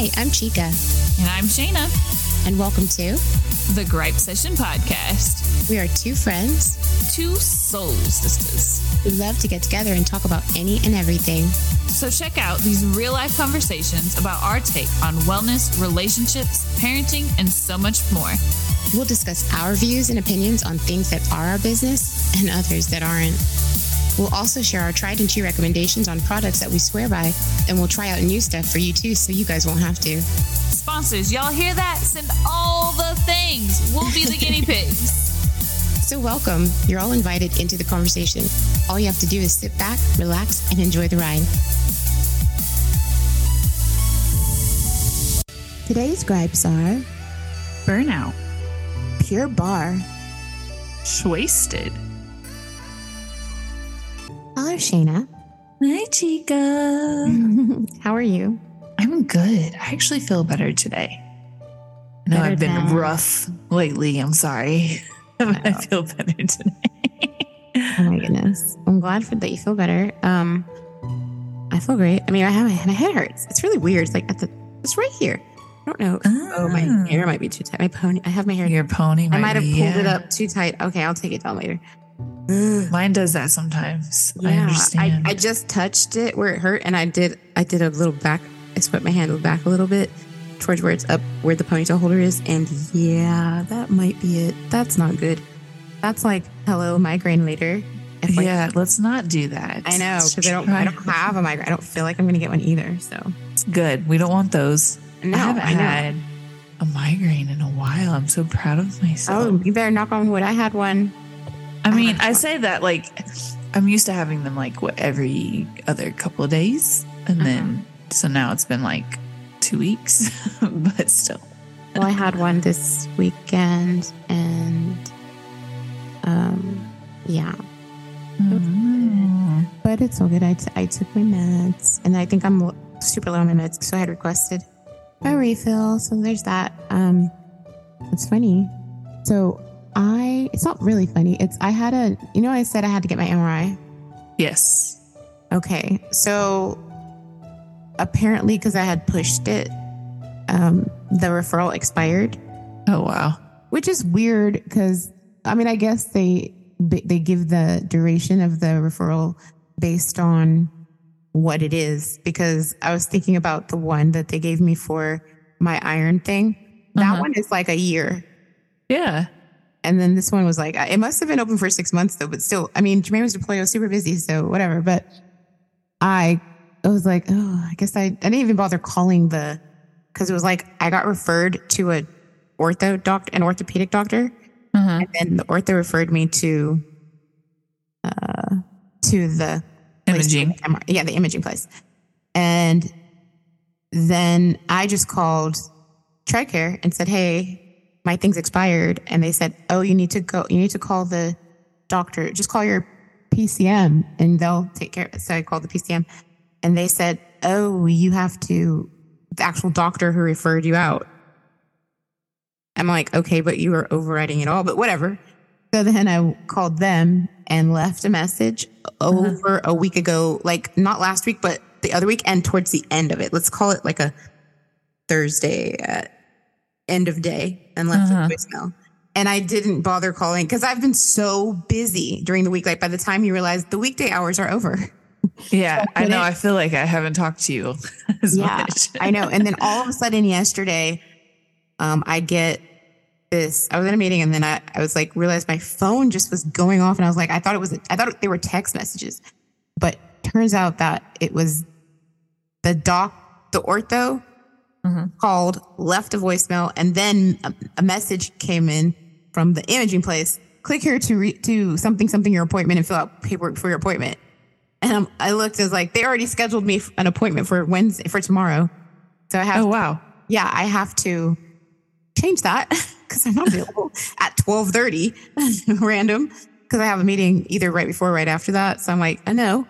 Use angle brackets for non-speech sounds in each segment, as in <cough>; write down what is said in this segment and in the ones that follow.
Hi, I'm Chika, And I'm Shanea, and welcome to the Gripe Session Podcast. We Are Two Friends Two soul sisters. We love to get together and talk about any and everything. So check out these real life conversations about our take on wellness, relationships, parenting, and so much more. We'll discuss our views and opinions on things that are our business and others that aren't. We'll also share our tried and true recommendations on products that we swear by, and we'll try out new stuff for you too, so you guys won't have to. Sponsors, y'all hear that? Send all the things. We'll be the guinea <laughs> pigs. So, welcome. You're all invited into the conversation. All you have to do is sit back, relax, and enjoy the ride. Today's gripes are Burnout. Pure Barre. Wasted. Hello, Shanea. Hi, Chika. <laughs> How are you? I'm good. I actually feel better today. I know Better I've been than- rough lately. I'm sorry. <laughs> But I feel better today. Oh my goodness. I'm glad for that you feel better. Um, I feel great. I mean, I have my head hurts. It's really weird. It's like at the, it's right here. I don't know. Oh, my Ah. hair might be too tight. My pony. I have my hair. Your pony I might, have be- pulled it up too tight. Okay, I'll take it down later. Mm. Mine does that sometimes. I understand. I, I just touched it where it hurt, and I did. I did a little back. I swept my hand back a little bit towards where it's up, where the ponytail holder is, and yeah, that might be it. That's not good. That's like hello migraine later. If, like, yeah, let's not do that. I know because I don't. I don't have a migraine. I don't feel like I'm going to get one either. So It's good. We don't want those. no, I haven't I had a migraine in a while. I'm so proud of myself. Oh, you better knock on wood. I had one. I mean, I say that like I'm used to having them like what every other couple of days, and then so now it's been like two weeks, <laughs> but still. Well, I had one this weekend, and um, yeah, Mm. but it's all good. I, t- I took my meds, and I think I'm l- super low on my meds, so I had requested a refill. So there's that. Um, it's funny. So I, it's not really funny. It's I had a, you know, I said I had to get my MRI. Yes. Okay, so apparently, because I had pushed it, um, the referral expired. Oh wow. which is weird because I mean, I guess they they give the duration of the referral based on what it is. Because I was thinking about the one that they gave me for my iron thing. That Uh-huh. one is like a year, Yeah. And then this one was like it must have been open for six months though. But still, I mean, Jermaine was deployed, I was super busy, so whatever. But I, I was like, oh, I guess I I didn't even bother calling the because it was like I got referred to a ortho doctor, an orthopedic doctor. Uh-huh. And then the ortho referred me to uh to the Imaging. MRI yeah, the imaging place. And then I just called TRICARE and said, Hey, my thing's expired. And they said, Oh, you need to go you need to call the doctor. Just call your PCM and they'll take care. So I called the PCM and they said, Oh, you have to the actual doctor who referred you out. I'm like, okay, but you are overriding it all, but whatever. So then I called them and left a message uh-huh. over a week ago, like not last week, but the other week and towards the end of it. Let's call it like a Thursday at end of day and left Uh-huh. a voicemail. And I didn't bother calling because I've been so busy during the week. Like by the time you realize the weekday hours are over. Yeah. <laughs> I know. I feel like I haven't talked to you <laughs> as yeah, much. I know. And then all of a sudden yesterday, um, I get this. I was in a meeting and then I, I was like, realized my phone just was going off, and I was like, I thought it was, I thought they were text messages, but turns out that it was the doc, the ortho Mhm. called, left a voicemail, and then a, a message came in from the imaging place. Click here to re, to something something your appointment and fill out paperwork for your appointment. And um, I looked, as like, they already scheduled me an appointment for Wednesday, for tomorrow. So I have, Oh wow. yeah, I have to change that <laughs> because I'm not available <laughs> at 1230 <laughs> random because I have a meeting either right before or right after that. So I'm like, I know.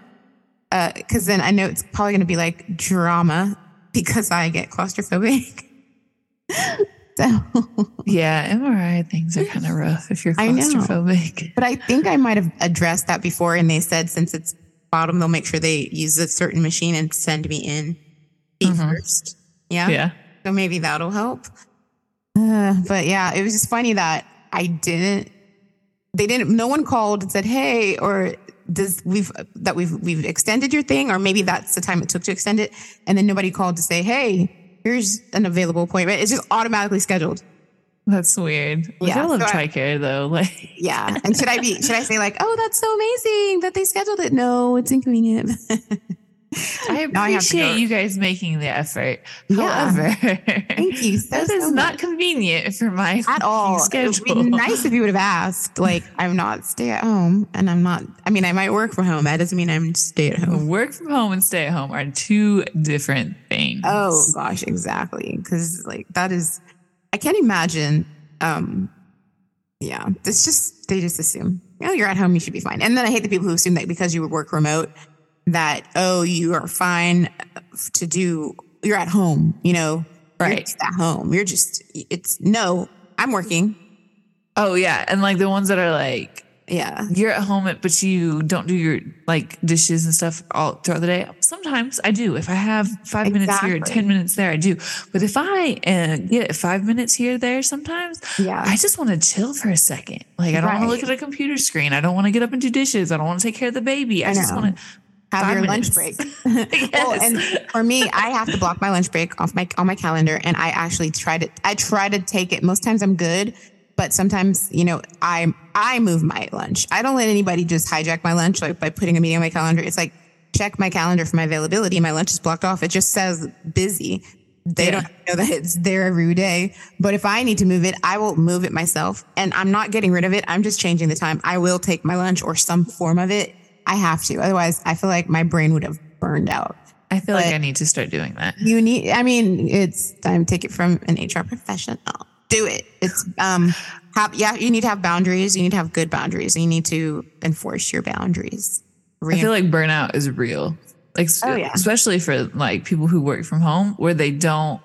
Because then I know it's probably going to be like drama because I get claustrophobic. <laughs> so, Yeah. MRI things are kind of <laughs> rough if you're I know. claustrophobic. but I think I might have addressed that before. And they said since it's bottom, they'll make sure they use a certain machine and send me in feet Mhm. first. Yeah. Yeah. So maybe that'll help. Uh, but yeah, it was just funny that I didn't. They didn't. No one called and said, "Hey," or does we've that we've we've extended your thing, or maybe that's the time it took to extend it, and then nobody called to say, "Hey, here's an available appointment." It's just automatically scheduled. That's weird. Like, Yeah, I love so I- though. <laughs> Like, Yeah. And should I be? Should I say like, "Oh, that's so amazing that they scheduled it"? No, it's inconvenient. <laughs> <laughs> I Now I appreciate you guys making the effort. Yeah. However, Thank you <laughs> so, that is so not convenient for my at <laughs> all. It schedule. would be nice if you would have asked. Like, I'm not stay at home, and I'm not. I mean, I might work from home. That doesn't mean I'm stay at home. Work from home and stay at home are two different things. Oh gosh, exactly. Because like that is, I can't imagine. Um, yeah, it's just they just assume. Oh, you're at home, you should be fine. And then I hate the people who assume that because you would work remote, that oh, you are fine to do. You're at home. You know, Right. at home. You're just. It's no. I'm working. Oh yeah, and like the ones that are like Yeah. you're at home, but you don't do your like dishes and stuff all throughout the day. Sometimes I do. If I have five minutes here, ten minutes there, I do. But if I uh, get five minutes here, there, sometimes Yeah. I just want to chill for a second. Like I don't want to look at a computer screen. I don't want to get up and do dishes. I don't want to take care of the baby. I, I just want to. Have Five your minutes. lunch break. <laughs> well, and <laughs> for me, I have to block my lunch break off my on my calendar, and I actually try to. I try to take it. Most times I'm good, but sometimes you know I I move my lunch. I don't let anybody just hijack my lunch like by putting a meeting on my calendar. It's like check my calendar for my availability. My lunch is blocked off. It just says busy. They Yeah. don't know that it's there every day. But if I need to move it, I will move it myself. And I'm not getting rid of it. I'm just changing the time. I will take my lunch or some form of it. I have to. Otherwise, I feel like my brain would have burned out. I feel like I need to start doing that. You need, I mean, it's time to take it from an HR professional. Do it. It's, um, have, yeah, you need to have boundaries. You need to have good boundaries. You need to enforce your boundaries. I feel like burnout is real. Like Oh, yeah. especially for like people who work from home where they don't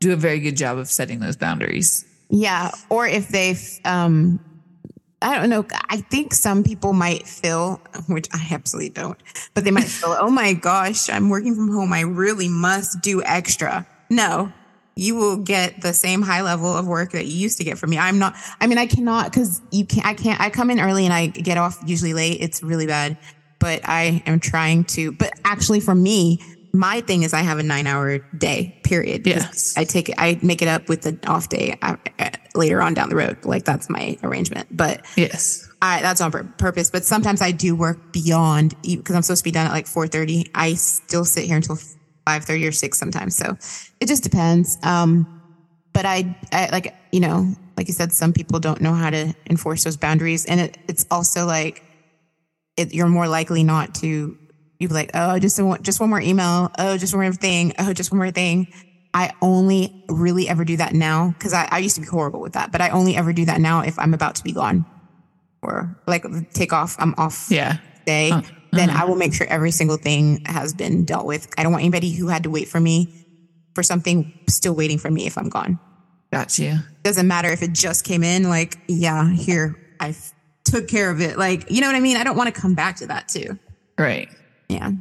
do a very good job of setting those boundaries. Yeah, or if they've, um, I don't know. I think some people might feel, which I absolutely don't, but they might feel, oh my gosh, I'm working from home. I really must do extra. No, you will get the same high level of work that you used to get from me. I'm not. I mean, I cannot because you can't. I can't. I come in early and I get off usually late. It's really bad, but I am trying to. But actually, for me, my thing is I have a nine hour day. period. Yes. I take it. I make it up with the off day uh, uh, later on down the road. Like that's my arrangement. But Yes. I, that's on purpose. But sometimes I do work beyond because I'm supposed to be done at like 4:30. I still sit here until 5:30 or 6 sometimes. So it just depends. Um, but I, I like you know, like you said, some people don't know how to enforce those boundaries, and it, it's also like it, you're more likely not to. You be like, oh, just one, just one more email. Oh, just one more thing. Oh, just one more thing. I only really ever do that now because I, I used to be horrible with that, but I only ever do that now if I'm about to be gone or like take off. I'm off Yeah. day. Uh, Then uh-huh. I will make sure every single thing has been dealt with. I don't want anybody who had to wait for me for something still waiting for me if I'm gone. Got you. Doesn't matter if it just came in. Like, yeah, here I took care of it. Like, you know what I mean? I don't want to come back to that too. Right. Yeah.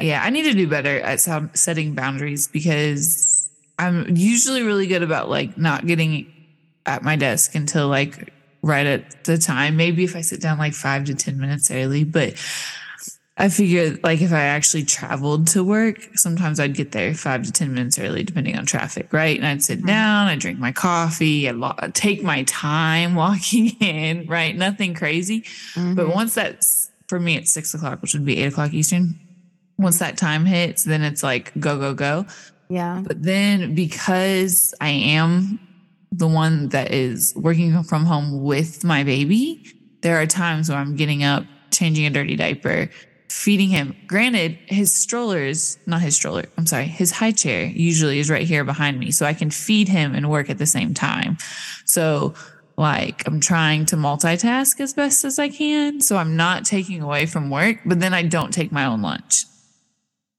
Yeah, I need to do better at some- setting boundaries because I'm usually really good about like not getting at my desk until like right at the time. Maybe if I sit down like five to 10 minutes early, but I figure like if I actually traveled to work, sometimes I'd get there five to 10 minutes early, depending on traffic, right? And I'd sit down, I'd drink my coffee, I'd lo- take my time <laughs> walking in, right? Nothing crazy. But Mhm. once that's for me, it's six o'clock, which would be eight o'clock Eastern. Once that time hits, then it's like go, go, go. yeah. But then because I am the one that is working from home with my baby, there are times where I'm getting up, changing a dirty diaper, feeding him. Granted, his stroller is not his stroller. I'm sorry. His high chair usually is right here behind me. So I can feed him and work at the same time. So like I'm trying to multitask as best as I can. So I'm not taking away from work, but then I don't take my own lunch.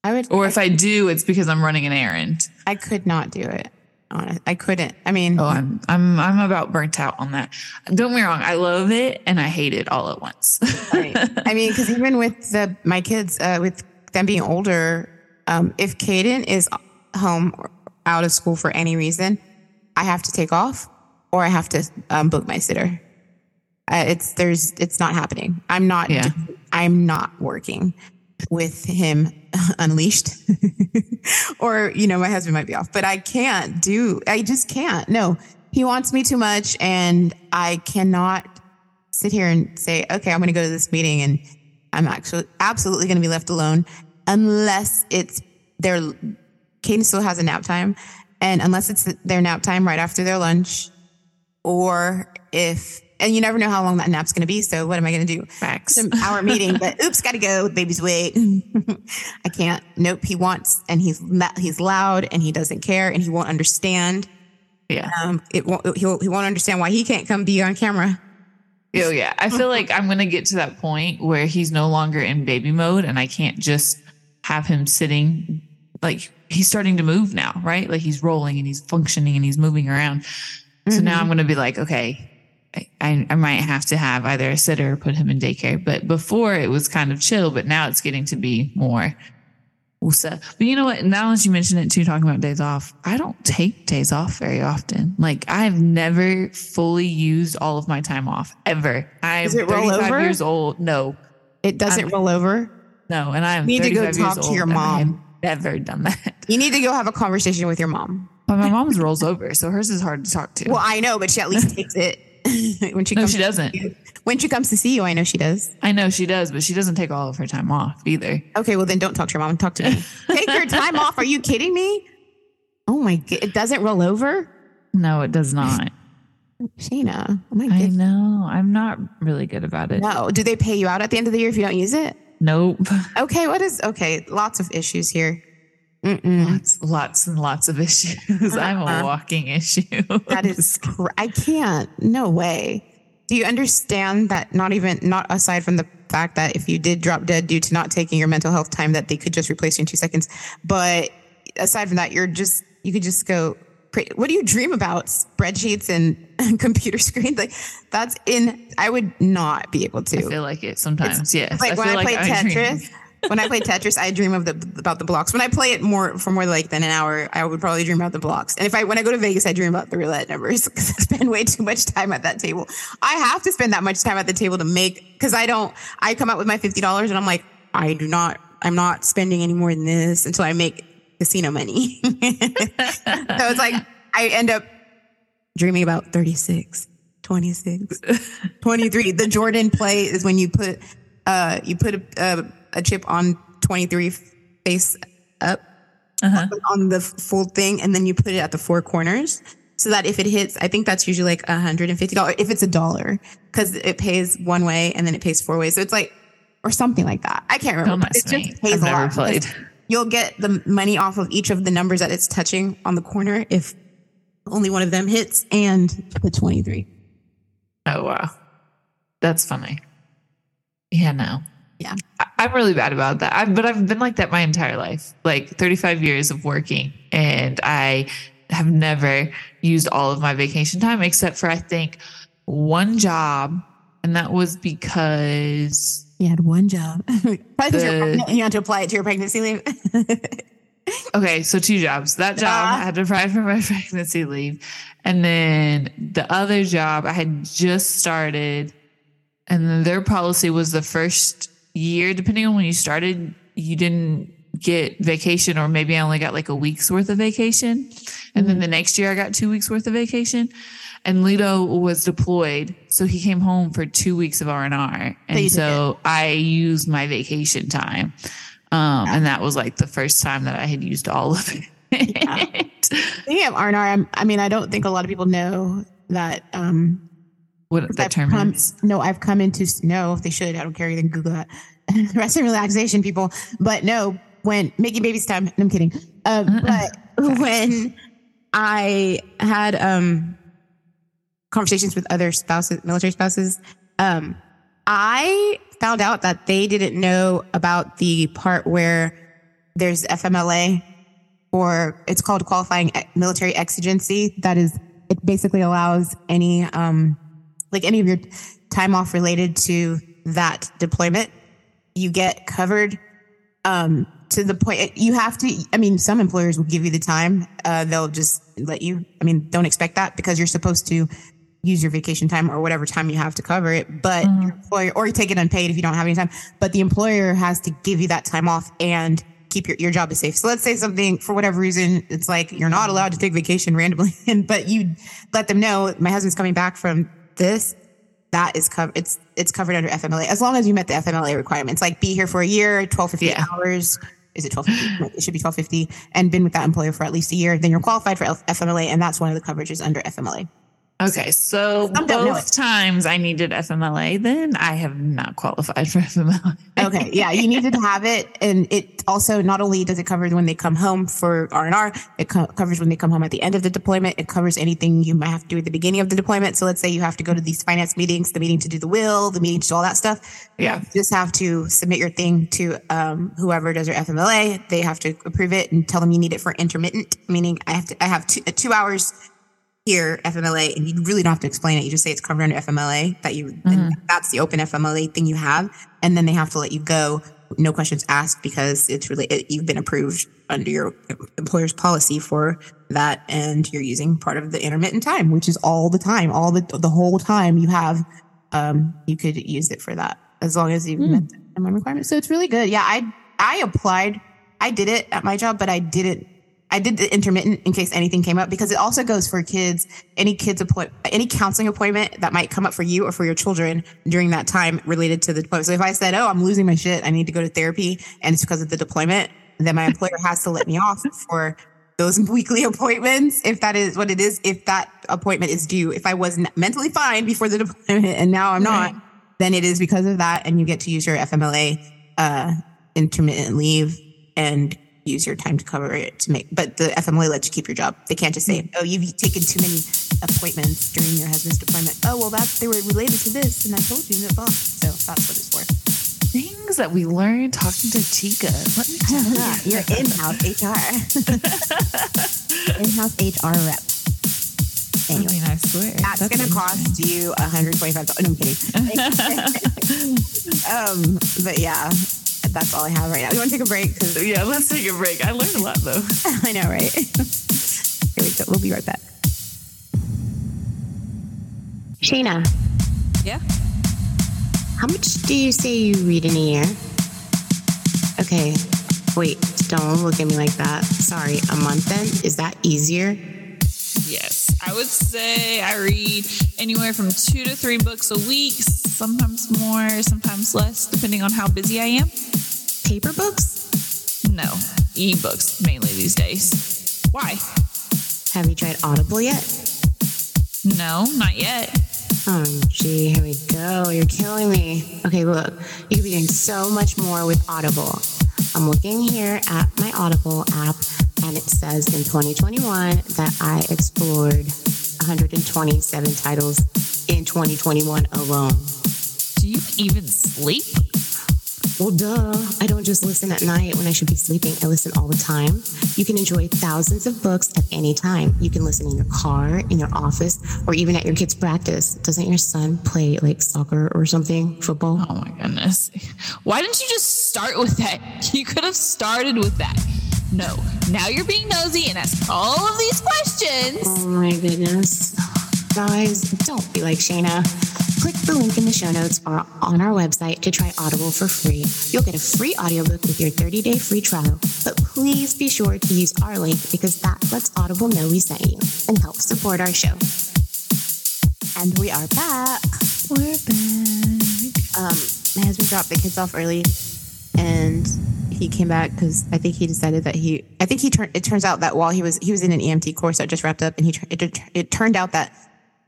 I would, Or if I do, it's because I'm running an errand. I could not do it. Honest. I couldn't. I mean, Oh, I'm I'm I'm about burnt out on that. Don't get me wrong, I love it and I hate it all at once. Right. <laughs> I mean, because even with the my kids, uh, with them being older, um, if Caden is home or out of school for any reason, I have to take off or I have to um, book my sitter. Uh, it's there's it's not happening. I'm not. Yeah. I'm not working with him <laughs> unleashed, <laughs> or you know, my husband might be off, but I can't do. I just can't. No, he wants me too much, and I cannot sit here and say, okay, I'm going to go to this meeting, and I'm actually absolutely going to be left alone unless it's their. Caden still has a nap time, and unless it's their nap time right after their lunch, or if and you never know how long that nap's going to be. So what am I going to do? Facts. It's an hour meeting, but <laughs> oops, got to go. Baby's wait. <laughs> I can't. Nope. He wants, and he's he's loud, and he doesn't care, and he won't understand. Yeah. Um, it won't. He'll he won't understand why he can't come be on camera. Oh yeah. I feel like I'm gonna get to that point where he's no longer in baby mode and I can't just have him sitting like he's starting to move now, right? Like he's rolling and he's functioning and he's moving around. So now I'm mm-hmm. gonna be like, okay, I- I, I might have to have either a sitter or put him in daycare. But before it was kind of chill, but now it's getting to be more Usa. But you know what? Now that you mention it too, talking about days off, I don't take days off very often. Like I've never fully used all of my time off ever. I'm Does it roll 35 over? years old. No, It doesn't roll over. no, and I'm Need to go talk to your I mom. Never done that. You need to go have a conversation with your mom. My mom's rolls over, so hers is hard to talk to. Well, I know, but she at least takes it <laughs> when she no, comes. she doesn't. When she comes to see you, I know she does. I know she does, but she doesn't take all of her time off either. Okay, well then don't talk to your mom. Talk to me. <laughs> Take your time off. Are you kidding me? Oh my god, it doesn't roll over, No, it does not. Shanea. Oh my I know. I'm not really good about it. No, do they pay you out at the end of the year if you don't use it? Nope. Okay, what is okay? Lots of issues here. Mm-mm. Lots, lots and lots of <laughs> issues. I'm a Uh-uh. walking issue. That is, <laughs> cr- I can't. No way. Do you understand that? Not even, not aside from the fact that if you did drop dead due to not taking your mental health time, that they could just replace you in two seconds. But aside from that, you're just, you could just go. What do you dream about? Spreadsheets and <laughs> computer screens? Like that's in. I would not be able to. I feel like it sometimes. yes. like I when feel I play I dream. When I play Tetris, I dream of the about the blocks. When I play it more for more like than an hour, I would probably dream about the blocks. And if I when I go to Vegas, I dream about the roulette numbers <laughs> because I spend way too much time at that table. I have to spend that much time at the table to make because I don't. I come out with my fifty dollars and I'm like, I do not. I'm not spending any more than this until I make casino money. <laughs> so it's like I end up dreaming about 36, 26, 23. The Jordan play is when you put uh you put a, a, a chip on 23 face up Uh-huh. on the full thing and then you put it at the four corners so that if it hits I think that's usually like $150 if it's a dollar cuz it pays one way and then it pays four ways. So it's like or something like that. I can't remember. It me. just pays I've a lot played. You'll get the money off of each of the numbers that it's touching on the corner if only one of them hits and the 23. Oh wow. That's funny. Yeah, no. Yeah. I- I'm really bad about that. I, but I've been like that my entire life, like 35 years of working, and I have never used all of my vacation time except for I think one job, and that was because You had one job. <laughs> The- you had to apply it to your pregnancy leave. <laughs> okay, so two jobs. That job Ah. I had to apply for my <laughs> pregnancy leave, and then the other job I had just started, and their policy was the first year, depending on when you started, you didn't get vacation, or maybe I only got like a week's worth of vacation, and then the next year I got two weeks worth of vacation. And Lito was deployed, so he came home for two weeks of R and R, and so I used my vacation time, um, and that was like the first time that I had used all of it. <laughs> Speaking of R&R, I'm, I mean, I don't think a lot of people know that. Um, what that I've term come, is? no, I've come into no. If they should, I don't care. You can Google that. <laughs> Rest and relaxation, people. But no, when making babies time. No, I'm kidding. Uh, but <laughs> when I had um, conversations with other spouses, military spouses, um, I found out that they didn't know about the part where there's FMLA or it's called qualifying military exigency. That is, it basically allows any, um, like any of your time off related to that deployment, you get covered um, to the point you have to. I mean, some employers will give you the time. Uh, they'll just let you. I mean, don't expect that because you're supposed to use your vacation time or whatever time you have to cover it. But Mm-hmm. your employer, or you take it unpaid if you don't have any time. But the employer has to give you that time off and keep your, your job is safe. So let's say something for whatever reason, it's like you're not allowed to take vacation randomly, <laughs> and but you let them know my husband's coming back from this. That is covered. It's it's covered under FMLA as long as you met the FMLA requirements. Like be here for a year, twelve fifty Yeah. hours. Is it twelve? <gasps> It should be twelve fifty, and been with that employer for at least a year. Then you're qualified for FMLA, and that's one of the coverages under FMLA. Okay, so Some both times I needed FMLA, then I have not qualified for <laughs> FMLA. Okay, yeah, you needed to have it, and it also not only does it cover when they come home for R and R, it co- covers when they come home at the end of the deployment. It covers anything you might have to do at the beginning of the deployment. So let's say you have to go to these finance meetings, the meeting to do the will, the meeting to do all that stuff. Yeah. You just have to submit your thing to um, whoever does your FMLA. They have to approve it and tell them you need it for intermittent, meaning I have to I have two, uh, two hours here FMLA, and you really don't have to explain it. You just say it's covered under FMLA. That you and that's the open FMLA thing you have, and then they have to let you go, no questions asked, because it's really it, you've been approved under your employer's policy for that, and you're using part of the intermittent time, which is all the time, all the the whole time you have. Um, you could use it for that as long as you've met the minimum requirements. So it's really good. Yeah, I I applied. I did it at my job, but I didn't I did the intermittent in case anything came up because it also goes for kids, any kids appointment, any counseling appointment that might come up for you or for your children during that time related to the deployment. So if I said, "Oh, I'm losing my shit, I need to go to therapy," and it's because of the deployment, then my employer has to let me off for those <laughs> weekly appointments if that is what it is. If that appointment is due, if I was mentally fine before the <laughs> deployment and now I'm not, Right. then it is because of that, and you get to use your FMLA uh, intermittent leave and use your time to cover it to make but the FMLA lets you keep your job. They can't just say, Oh, you've taken too many appointments during your husband's deployment. Oh well that's they were related to this and I told you that blah. So that's what it's for. Things that we learned talking to Chika. Let me tell <laughs> you. Your in-house HR. <laughs> in-house HR rep. I Anyway. mean, I swear. That's, gonna cost you $125. No, I'm kidding. <laughs> um, but yeah, that's all I have right now. You want to take a break? Yeah, let's take a break. I learned a lot though. <laughs> I know, right? <laughs> Here we go. We'll be right back. Shanea, Yeah. how much do you say you read in a year? Okay, wait, don't look at me like that. Sorry, a month then? Is that easier? Yes. I would say I read anywhere from two to three books a week, sometimes more, sometimes less, depending on how busy I am. Paper books? No, ebooks mainly these days. Why? Have you tried Audible yet? No, not yet. Oh, gee, here we go. You're killing me. Okay, look, you could be doing so much more with Audible. I'm looking here at my Audible app, and it says in 2021 that I explored 127 titles in 2021 alone. Do you even sleep? Well, duh. I don't just listen at night when I should be sleeping. I listen all the time. You can enjoy thousands of books at any time. You can listen in your car, in your office, or even at your kid's practice. Doesn't your son play like soccer or something? Football? Oh my goodness. Why didn't you just start with that? <laughs> You could have started with that. No, now you're being nosy and ask all of these questions. Oh my goodness. Guys, don't be like Shanea. Click the link in the show notes or on our website to try Audible for free. You'll get a free audiobook with your 30-day free trial. But please be sure to use our link because that lets Audible know we sent you and helps support our show. And we are back. We're back. Um, my husband dropped the kids off early and he came back because I think he decided that he, I think he turned, it turns out that while he was, he was in an EMT course that just wrapped up and he, it, it turned out that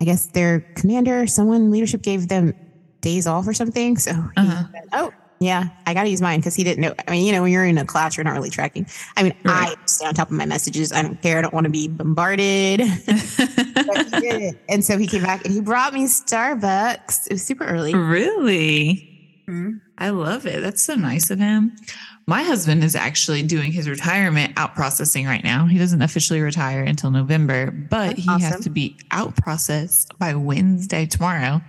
I guess their commander, someone leadership gave them days off or something. So he uh-huh. said, oh, yeah, I got to use mine because he didn't know. I mean, you know, when you're in a class, you're not really tracking. I mean, I stay on top of my messages. I don't care. I don't want to be bombarded. <laughs> but he did. And so he came back and he brought me Starbucks. It was super early. Really? Mm-hmm. I love it. That's so nice of him. My husband is actually doing his retirement out processing right now. He doesn't officially retire until November, but That's he has to be out processed by Wednesday tomorrow.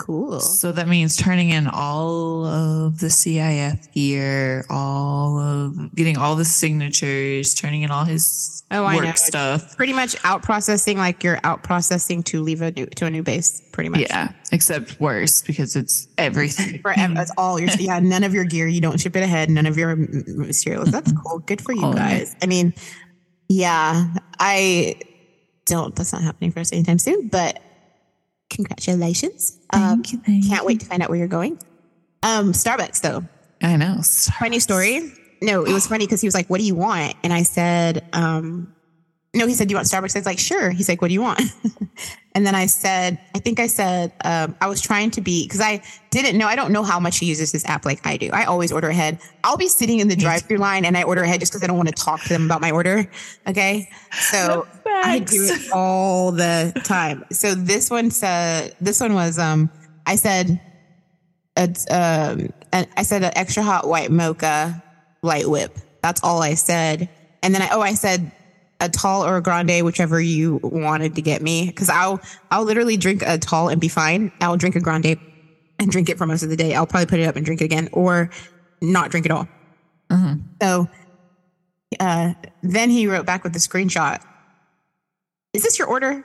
Cool. So that means turning in all of the CIF gear, all of getting all the signatures, turning in all his Oh, I work know. stuff. Pretty much out processing like you're out processing to leave a new to a new base. Pretty much. Yeah, except worse because it's everything. For that's all your yeah. None of your gear. You don't ship it ahead. None of your materials. That's cool. Good for you All guys. I mean, yeah. I don't. That's not happening for us anytime soon. But congratulations. Um, Thank you, thank can't wait to find out where you're going. Um, Starbucks though. I know. funny story. No, it was <gasps> funny because he was like, "What do you want?" And I said, um, "No." He said, "Do you want Starbucks?" I was like, "Sure." He's like, "What do you want?" <laughs> and then I said, "I think I said um, I was trying to be because I didn't know. I don't know how much he uses this app like I do. I always order ahead. I'll be sitting in the drive-through line and I order ahead just because I don't want to talk to them about my order. Okay, so I do it all the time. So this one said, this one was, um, I said, it's, um, and I said an extra hot white mocha light whip. That's all I said. And then I, oh, I said a tall or a grande, whichever you wanted to get me. Cause I'll, I'll literally drink a tall and be fine. I'll drink a grande and drink it for most of the day. I'll probably put it up and drink it again or not drink it all. So, uh, then he wrote back with the screenshot. Is this your order?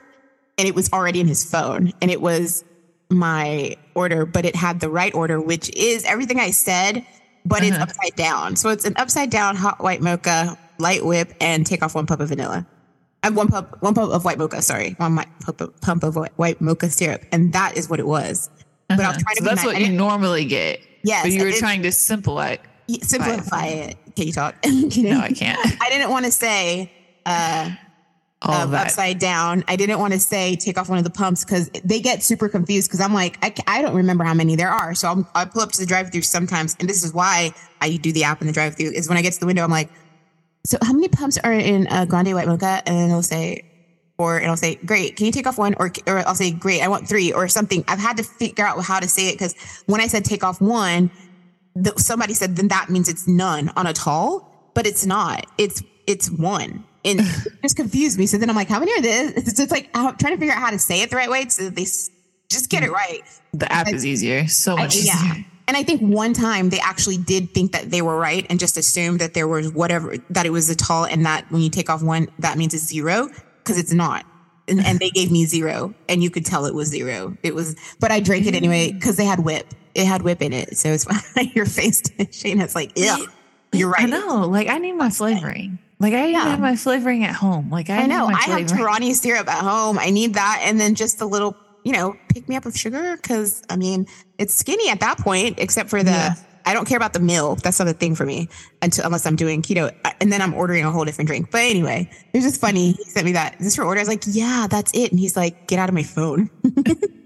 And it was already in his phone and it was my order, but it had the right order, which is everything I said, but it's upside down. So it's an upside down hot white mocha, light whip, and take off one pump of vanilla. And one pump, one pump of white mocha. Sorry, one pump of, pump of white, mocha syrup, and that is what it was. But I was trying to So that's nice. what you normally get. Yes, But you were trying to simplify. It. simplify it. Can you talk? <laughs> No, I can't. <laughs> I didn't want to say uh, All um, of that. upside down. I didn't want to say take off one of the pumps because they get super confused because I'm like, I, I don't remember how many there are. So I'm, I pull up to the drive through sometimes. And this is why I do the app in the drive through is when I get to the window, I'm like, so how many pumps are in a grande white mocha? And then it'll say, or it'll say, great, can you take off one? Or, or I'll say, great, I want three or something. I've had to figure out how to say it because when I said take off one, the, somebody said, then that means it's none on a tall, but it's not. It's it's one. And <laughs> it just confused me. So then I'm like, how many are this? <laughs> It's just like I'm trying to figure out how to say it the right way so they just get it mm. right. The app is easier. So I- much easier. And I think one time they actually did think that they were right and just assumed that there was whatever that it was a tall and that when you take off one, that means it's zero because it's not. And, and they gave me zero, and you could tell it was zero. It was, but I drank it anyway mm. because they had whip. It had whip in it, so it's. <laughs> Your face, Shanea's like, yeah, you're right. I know. Like I need my flavoring. Like I Yeah. have my flavoring at home. Like I, I know. Need my I have. Torani syrup at home. I need that, and then just a little, you know, pick me up of sugar because I mean it's skinny at that point, except for the. Yeah. I don't care about the milk. That's not a thing for me until unless I'm doing keto, uh, and then I'm ordering a whole different drink. But anyway, it was just funny. He sent me that. Is this your order? I was like, yeah, that's it. And he's like, get out of my phone. <laughs>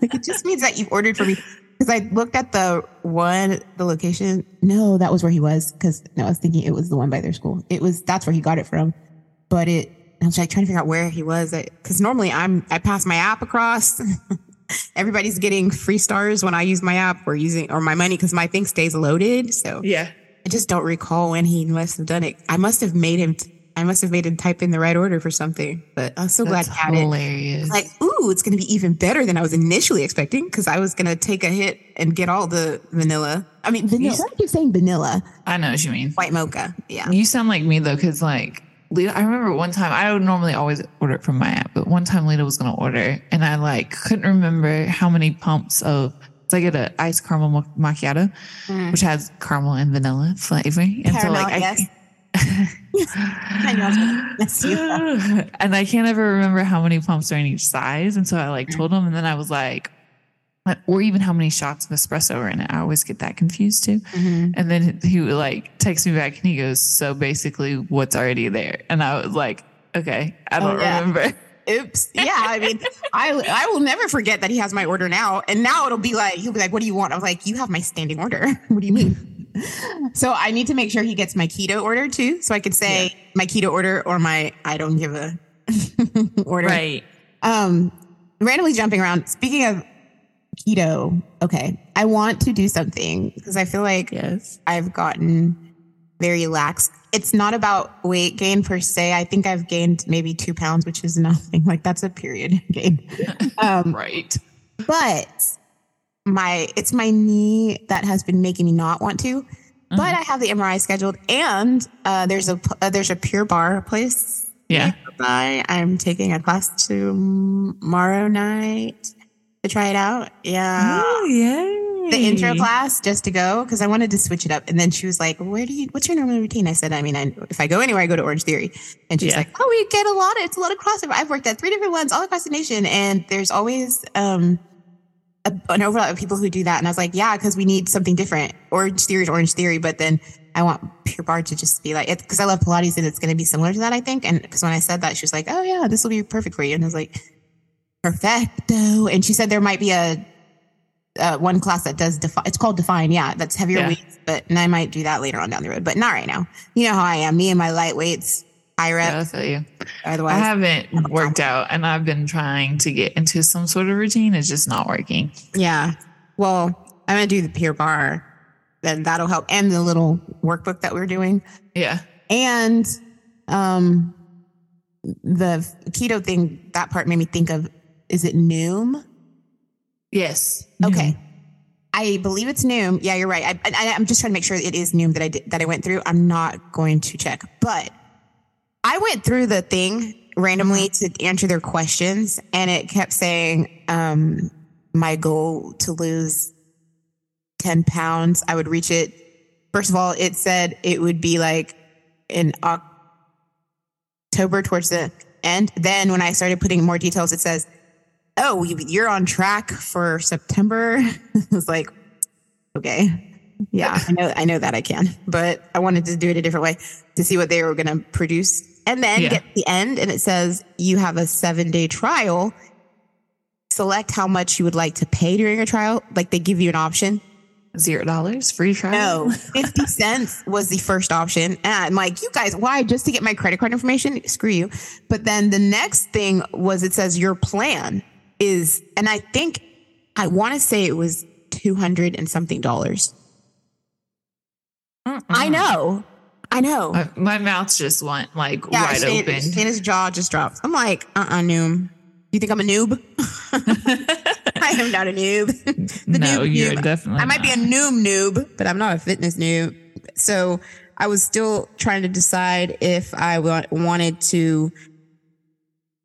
Like, it just means that you've ordered for me. Because I looked at the one, the location. No, that was where he was. Because no, I was thinking it was the one by their school. It was that's where he got it from. But it, I was like trying to figure out where he was. Because normally I'm, I pass my app across. <laughs> Everybody's getting free stars when I use my app or using or my money because my thing stays loaded. So Yeah. I just don't recall when he must have done it. I must have made him. I must have made him type in the right order for something. But I'm so That's glad he had it like, ooh, it's going to be even better than I was initially expecting because I was going to take a hit and get all the vanilla. I mean, vanilla. Why do I keep saying vanilla? I know what you mean. White mocha. Yeah. You sound like me though, because like Lito, I remember one time I would normally always order it from my app, but one time Lito was gonna order and I like couldn't remember how many pumps of so I get an iced caramel ma- macchiato, which has caramel and vanilla flavor. And Mm. Caramel, so like. I knew <laughs> I was gonna mess you up. I, and I can't ever remember how many pumps are in each size. And so I Mm. like told him and then I was like, or even how many shots of espresso are in it. I always get that confused too. Mm-hmm. And then he would like text me back and he goes, So basically, what's already there? And I was like, Okay, I don't Oh, yeah. remember. <laughs> Oops. Yeah. I mean, I I will never forget that he has my order now. And now it'll be like, he'll be like, what do you want? I was like, you have my standing order. <laughs> what do you mean? <laughs> so I need to make sure he gets my keto order too. So I could say my keto order or my I don't give a order. Right. Um, randomly jumping around. Speaking of keto, okay, I want to do something because I feel like Yes. I've gotten very lax. It's not about weight gain per se. I think I've gained maybe two pounds, which is <laughs> nothing. Like that's a period <laughs> gain. Um, Right. but my it's my knee that has been making me not want to. But Mhm. I have the MRI scheduled, and uh, there's a uh, there's a Pure Barre place. Yeah. nearby. I'm taking a class tomorrow night to try it out. Yeah. Oh, yay. the intro class just to go because I wanted to switch it up. And then she was like, "Where do you? What's your normal routine?" I said, "I mean, I, if I go anywhere, I go to Orange Theory." And she's Yeah. like, "Oh, we get a lot. Of, it's a lot of crossover. I've worked at three different ones all across the nation, and there's always um a, an overlap of people who do that." And I was like, "Yeah, because we need something different. Orange Theory is Orange Theory, but then." I want Pure Barre to just be like because I love Pilates and it's going to be similar to that, I think. And because when I said that, she was like, "Oh yeah, this will be perfect for you." And I was like, "Perfecto." And she said there might be a uh, one class that does define. It's called define. Yeah, that's heavier Yeah. weights, but and I might do that later on down the road, but not right now. You know how I am. Me and my light weights, high Yeah, rep. I'll tell you. I haven't worked out and I've been trying to get into some sort of routine. It's just not working. yeah. Well, I'm gonna do the Pure Barre. Then that'll help, and the little workbook that we're doing, Yeah. and um, the keto thing. That part made me think of. Is it Noom? Yes. Okay. I believe it's Noom. Yeah, you're right. I, I, I'm just trying to make sure it is Noom that I did, that I went through. I'm not going to check, but I went through the thing randomly to answer their questions, and it kept saying, um, "My goal to lose ten pounds. I would reach it." First of all, it said it would be like in October towards the end. Then when I started putting more details, it says oh, you- you're on track for September. <laughs> I was like, okay. Yeah, I know, I know that I can, but I wanted to do it a different way to see what they were going to produce. And then Yeah. get to the end and it says you have a seven day trial. Select how much you would like to pay during a trial. Like they give you an option. Zero dollars free trial. No, <laughs> 50 cents was the first option. And I'm like, you guys, why? Just to get my credit card information? Screw you. But then the next thing was it says your plan is, and I think, I want to say it was 200 and something dollars. Mm-mm. I know. I know. My, my mouth just went like yeah, wide Shane- open. Shanea's jaw just dropped. I'm like, uh uh Noom. You think I'm a noob? <laughs> I am not a noob. The no, noob you're noob. definitely. I might be a noob noob, but I'm not a fitness noob. So I was still trying to decide if I wanted to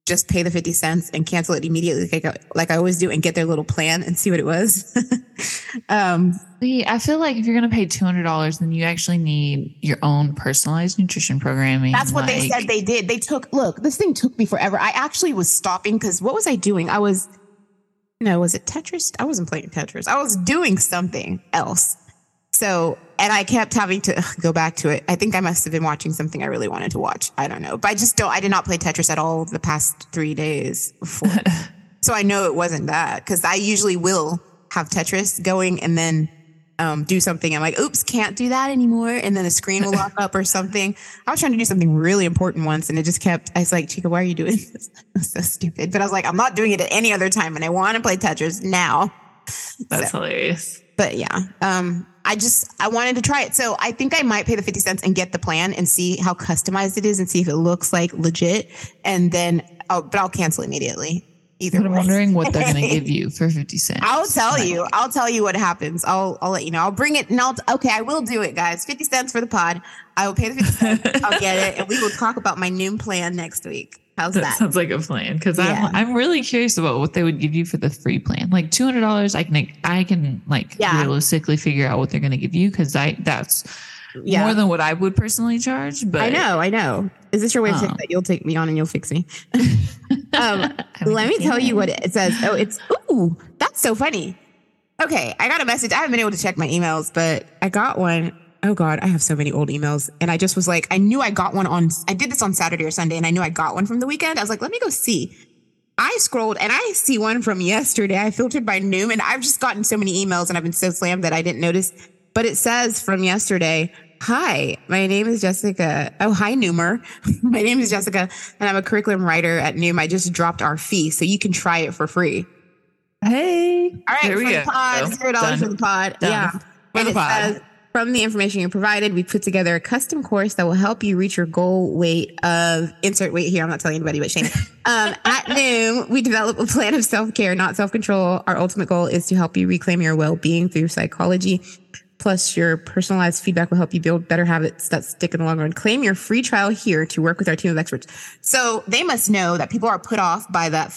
just pay the 50 cents and cancel it immediately like I, like I always do and get their little plan and see what it was. <laughs> um, See, I feel like if you're gonna pay two hundred dollars, then you actually need your own personalized nutrition programming. that's what they said they did. They took, look, this thing took me forever. I actually was stopping because what was I doing? I was, no, was it Tetris? I wasn't playing Tetris. I was doing something else. So, and I kept having to go back to it. I think I must have been watching something I really wanted to watch. I don't know. But I just don't, I did not play Tetris at all the past three days before. <laughs> so I know it wasn't that because I usually will have Tetris going and then um, do something. I'm like, oops, can't do that anymore. And then the screen will lock up or <laughs> something. I was trying to do something really important once and it just kept, I was like, Chika, why are you doing this? <laughs> It's so stupid. But I was like, I'm not doing it at any other time. And I want to play Tetris now That's hilarious. But yeah um i just i wanted to try it so i think i might pay the 50 cents and get the plan and see how customized it is and see if it looks like legit and then I'll, but i'll cancel immediately either But I'm way. wondering what they're gonna give <laughs> you for fifty cents. I'll tell you. I'll tell you what happens. I'll I'll let you know. I'll bring it and I'll okay, I will do it, guys. 50 cents for the pod. I will pay the 50 cents. I'll get it. And we will talk about my new plan next week. How's That that? sounds like a plan because Yeah. I'm I'm really curious about what they would give you for the free plan. Like two hundred dollars, I can I can like Yeah. realistically figure out what they're going to give you because I that's Yeah. more than what I would personally charge. But I know, I know. Is this your way to say Um, that you'll take me on and you'll fix me? <laughs> um, let me tell you what it says. Oh, it's ooh, that's so funny. Okay, I got a message. I haven't been able to check my emails, but I got one. Oh God, I have so many old emails, and I just was like, I knew I got one on. I did this on Saturday or Sunday, and I knew I got one from the weekend. I was like, let me go see. I scrolled and I see one from yesterday. I filtered by Noom, and I've just gotten so many emails, and I've been so slammed that I didn't notice. But it says from yesterday. Hi, my name is Jessica. Oh, hi, Noomer. <laughs> my name is Jessica, and I'm a curriculum writer at Noom. I just dropped our fee, so you can try it for free. Hey, All right, there for we the go. pod, zero dollars Done. for the pod. Done. Yeah, For and the it pod. says from the information you provided, we put together a custom course that will help you reach your goal weight of insert weight here. I'm not telling anybody, but Shane. <laughs> Um, at Noom, we develop a plan of self care, not self control. Our ultimate goal is to help you reclaim your well being through psychology. Plus, your personalized feedback will help you build better habits that stick in the long run. Claim your free trial here to work with our team of experts. So they must know that people are put off by that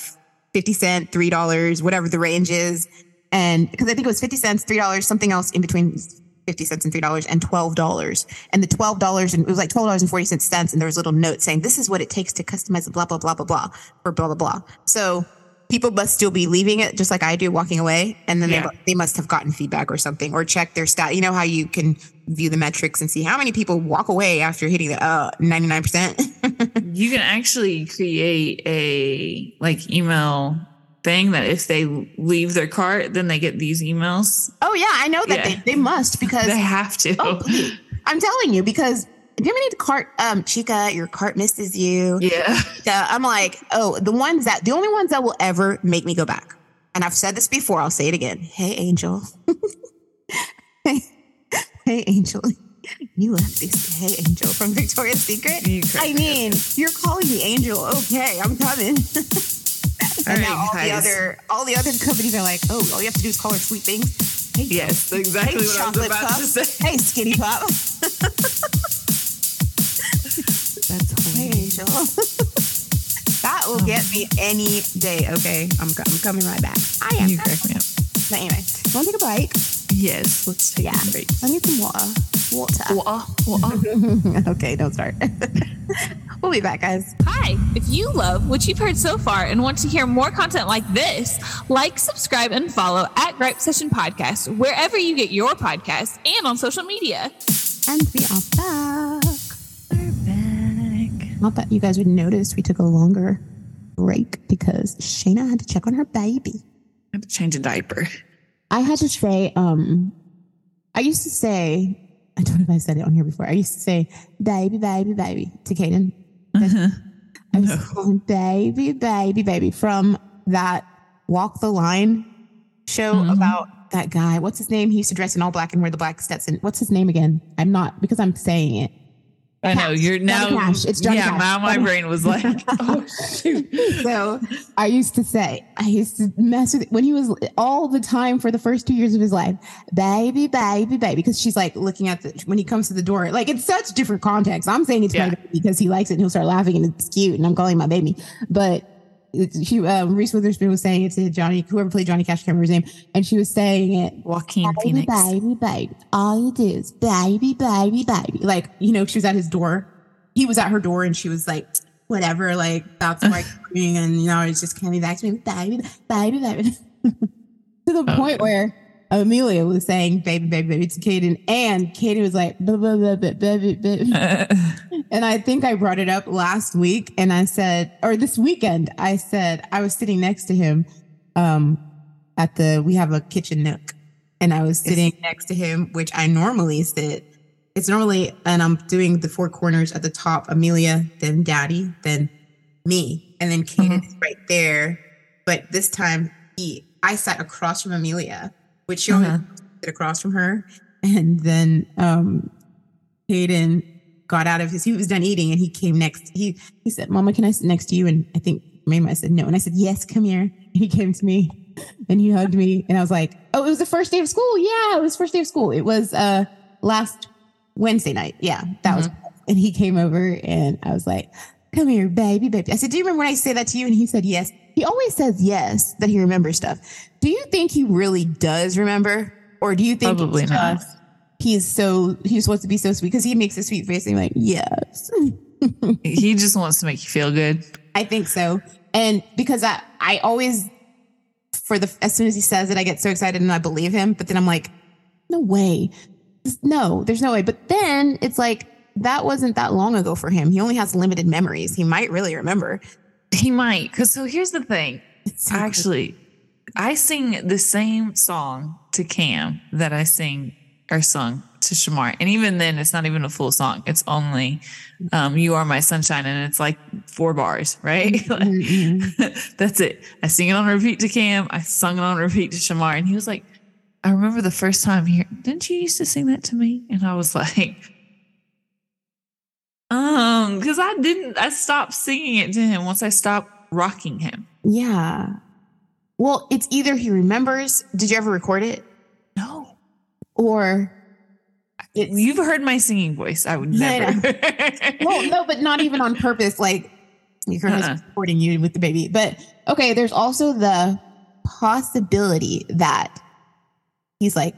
50 cent, $3, whatever the range is. And because I think it was 50 cents, $3, something else in between 50 cents and $3 and $12. And the $12 and it was like $12.40 And there was a little note saying, this is what it takes to customize blah, blah, blah, blah, blah, or blah, blah, blah. So people must still be leaving it just like I do, walking away. And then Yeah. they, they must have gotten feedback or something or check their stat. You know how you can view the metrics and see how many people walk away after hitting the uh, 99%. <laughs> You can actually create a like email thing that if they leave their cart, then they get these emails. oh yeah, I know that Yeah. they, they must because They have to. Oh, please. I'm telling you because do you ever need to cart um Chika, your cart misses you. Yeah. So I'm like, oh, the ones that the only ones that will ever make me go back. And I've said this before, I'll say it again. Hey Angel. <laughs> hey, hey Angel. You left this hey Angel from Victoria's Secret. I mean, you're calling me Angel. Okay, I'm coming. <laughs> All and now all the other all the other companies are like, oh, all you have to do is call her sweet things. Hey, Yes, exactly Hey, what I was about to say. <laughs> Hey, skinny pop. That's Hey, Angel. <laughs> that will oh. get me any day. Okay, I'm, I'm coming right back. I am. You crack me up. But anyway, want to take a break? Yes, let's take Yeah. a break. I need some water. Water. Well, <laughs> okay, don't start. We'll be back, guys. Hi, if you love what you've heard so far and want to hear more content like this, like, subscribe, and follow at Gripe Session Podcast wherever you get your podcasts and on social media. And we are back. we're back. Not that you guys would notice we took a longer break because Shanea had to check on her baby. I had to change a diaper. I had to say, um, I used to say, I don't know if I said it on here before. I used to say, baby, baby, baby to Kaden. I was calling baby, baby, baby from that Walk the Line show mm-hmm. about that guy. What's his name? He used to dress in all black and wear the black Stetson. What's his name again? I'm not because I'm saying it. I know you're Johnny now. Cash. It's Johnny yeah, Cash. now my brain was like, <laughs> <laughs> oh shoot. So I used to say, I used to mess with when he was all the time for the first two years of his life, baby, baby, baby, because she's like looking at the when he comes to the door, like it's such different context. I'm saying it's Yeah. because he likes it and he'll start laughing and it's cute and I'm calling my baby, but. She um, Reese Witherspoon was saying it to Johnny, whoever played Johnny Cash, I can't remember his name, and she was saying it Joaquin baby, Phoenix. baby, baby. All you do is baby, baby, baby. Like, you know, she was at his door. He was at her door and she was like, whatever, like, that's like, <sighs> and, you know, it's just coming back to me, baby, baby, baby. <laughs> to the point where Amelia was saying baby, baby, baby to Kaden, and Kaden was like, "Blah, blah, blah, blah, baby, baby. <laughs> And I think I brought it up last week and I said, or this weekend, I said, I was sitting next to him um, at the, we have a kitchen nook and I was sitting next to him, which I normally sit. It's normally, and I'm doing the four corners at the top, Amelia, then daddy, then me. And then Kaden is right there. But this time he, I sat across from Amelia, which she always Uh-huh. sit across from her. And then um, Hayden got out of his, he was done eating and he came next. He he said, Mama, can I sit next to you? And I think Mama I said no. And I said, Yes, come here. And He came to me and he hugged me. And I was like, Oh, it was the first day of school. Yeah, it was first day of school. It was uh last Wednesday night. Yeah, that was and he came over and I was like, Come here, baby, baby. I said, Do you remember when I said that to you? And he said, Yes. He always says yes, that he remembers stuff. Do you think he really does remember? Or do you think Probably not. just he's so he's supposed to be so sweet because he makes a sweet face and like, yes. <laughs> he just wants to make you feel good. I think so. And because I I always for the as soon as he says it, I get so excited and I believe him. But then I'm like, no way. No, there's no way. But then it's like that wasn't that long ago for him. He only has limited memories. He might really remember. He might. Cause so here's the thing. <laughs> Actually, I sing the same song to Cam that I sing or sung to Shamar. And even then it's not even a full song. It's only um, You Are My Sunshine and it's like four bars, right? <laughs> <laughs> That's it. I sing it on repeat to Cam. I sung it on repeat to Shamar. And he was like, I remember the first time here. Didn't you used to sing that to me? And I was <laughs> like, um, because I didn't. I stopped singing it to him once I stopped rocking him. Yeah. Well, it's either he remembers. Did you ever record it? No, Or it's you've heard my singing voice. I would Yeah, never. <laughs> well, no, but not even on purpose. Like your Uh-uh. husband's supporting you with the baby. But okay, there's also the possibility that he's like,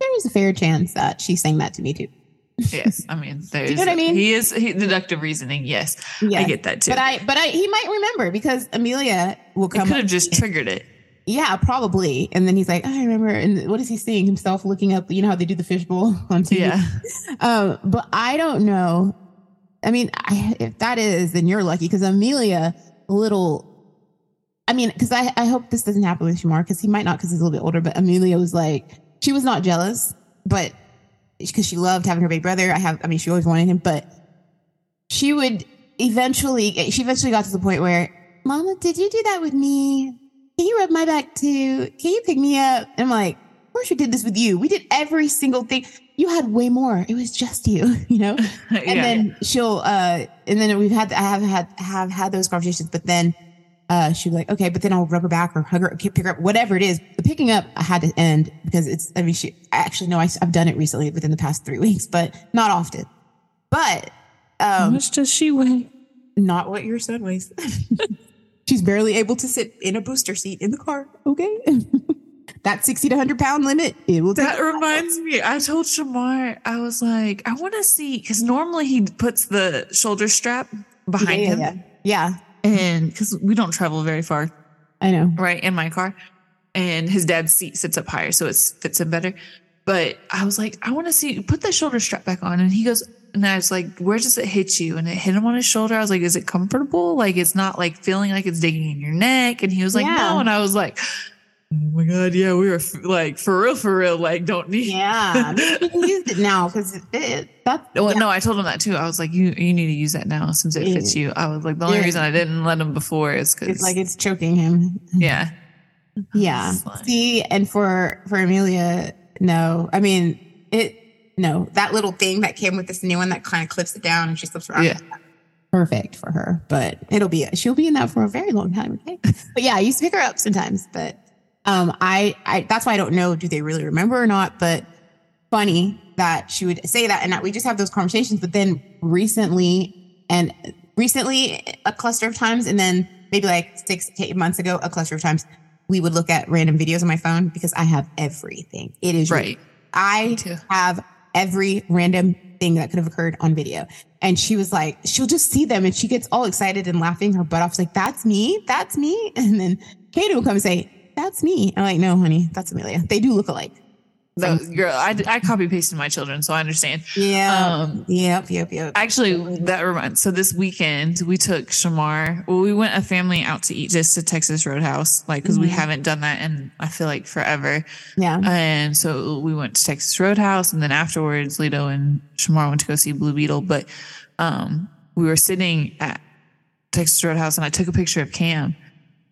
there is a fair chance that she sang that to me too. Yes, I mean, there's. know what I mean? He is he, deductive reasoning. Yes. I get that too. But I, but I, he might remember because Amelia will come could have just triggered it. yeah, probably. And then he's like, I remember. And what is he seeing himself looking up? You know how they do the fishbowl <laughs> on TV. Yeah. Um, but I don't know. I mean, I, if that is, then you're lucky because Amelia, a little. I mean, because I, I hope this doesn't happen with Shamar because he might not because he's a little bit older. But Amelia was like, she was not jealous, but because she loved having her baby brother. I have, I mean, she always wanted him, but she would eventually, she eventually got to the point where, Mama, did you do that with me? Can you rub my back too? Can you pick me up? And I'm like, of course we did this with you. We did every single thing. You had way more. It was just you, <laughs> you know? <laughs> And Yeah. then she'll, uh, and then we've had, I have had, have had those conversations, but then, uh, she'd be like, okay, but then I'll rub her back or hug her, pick her up, whatever it is. The picking up I had to end because it's, I mean, she, actually, no, I, have done it recently within the past three <laughs> weeks, but not often. But, How um, much does she weigh? not what your son weighs. <laughs> She's barely able to sit in a booster seat in the car. Okay. <laughs> that 60 to 100 pound limit, it will take. That reminds me. I told Shamar, I was like, I want to see because normally he puts the shoulder strap behind yeah, him, yeah, yeah. And because we don't travel very far, I know. right, in my car, and his dad's seat sits up higher, so it fits him better. But I was like, I want to see, put the shoulder strap back on, and he goes, and I was like, where does it hit you? And it hit him on his shoulder. I was like, is it comfortable? Like it's not like feeling like it's digging in your neck? And he was like, Yeah. no. And I was like. Oh my god! Yeah, we were f- like for real, for real. Like, don't need. Yeah. You can use it now because it, it, that's. Well, yeah. no, I told him that too. I was like, you you need to use that now since it fits you. I was like, the only Yeah. reason I didn't let him before is because It's like it's choking him. <laughs> yeah, Yeah. See, and for for Amelia, no. I mean, it no. That little thing that came with this new one that kind of clips it down and she slips around. Yeah. Perfect for her, but it'll be she'll be in that for a very long time. Okay, <laughs> but yeah, I used to pick her up sometimes, but um, I I that's why I don't know do they really remember or not. But funny that she would say that and that we just have those conversations. But then recently and recently a cluster of times, and then maybe like six to eight months ago, a cluster of times, we would look at random videos on my phone because I have everything. It is right. I have every random thing that could have occurred on video. And she was like, she'll just see them and she gets all excited and laughing her butt off. She's like, that's me. That's me. <laughs> And then Katie will come and say, that's me. I'm like, no, honey, that's Amelia. They do look alike. No, girl, I, I copy pasted my children, so I understand. Yeah. Um, yep. Yep. Yep. Actually, that reminds. So this weekend we took Shamar. Well, we went a family out to eat just to Texas Roadhouse, like because we Mhm. haven't done that in I feel like forever. yeah. And so we went to Texas Roadhouse, and then afterwards, Lito and Shamar went to go see Blue Beetle. But um, we were sitting at Texas Roadhouse, and I took a picture of Cam,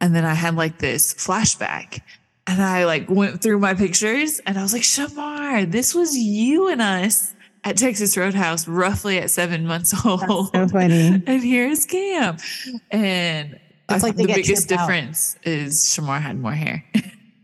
and then I had like this flashback, and I like went through my pictures, and I was like, Shamar, this was you and us at Texas Roadhouse, roughly at seven months <laughs> old. so funny. And here's Cam, and It's I- like the biggest tripped out. difference is Shamar had more hair. <laughs>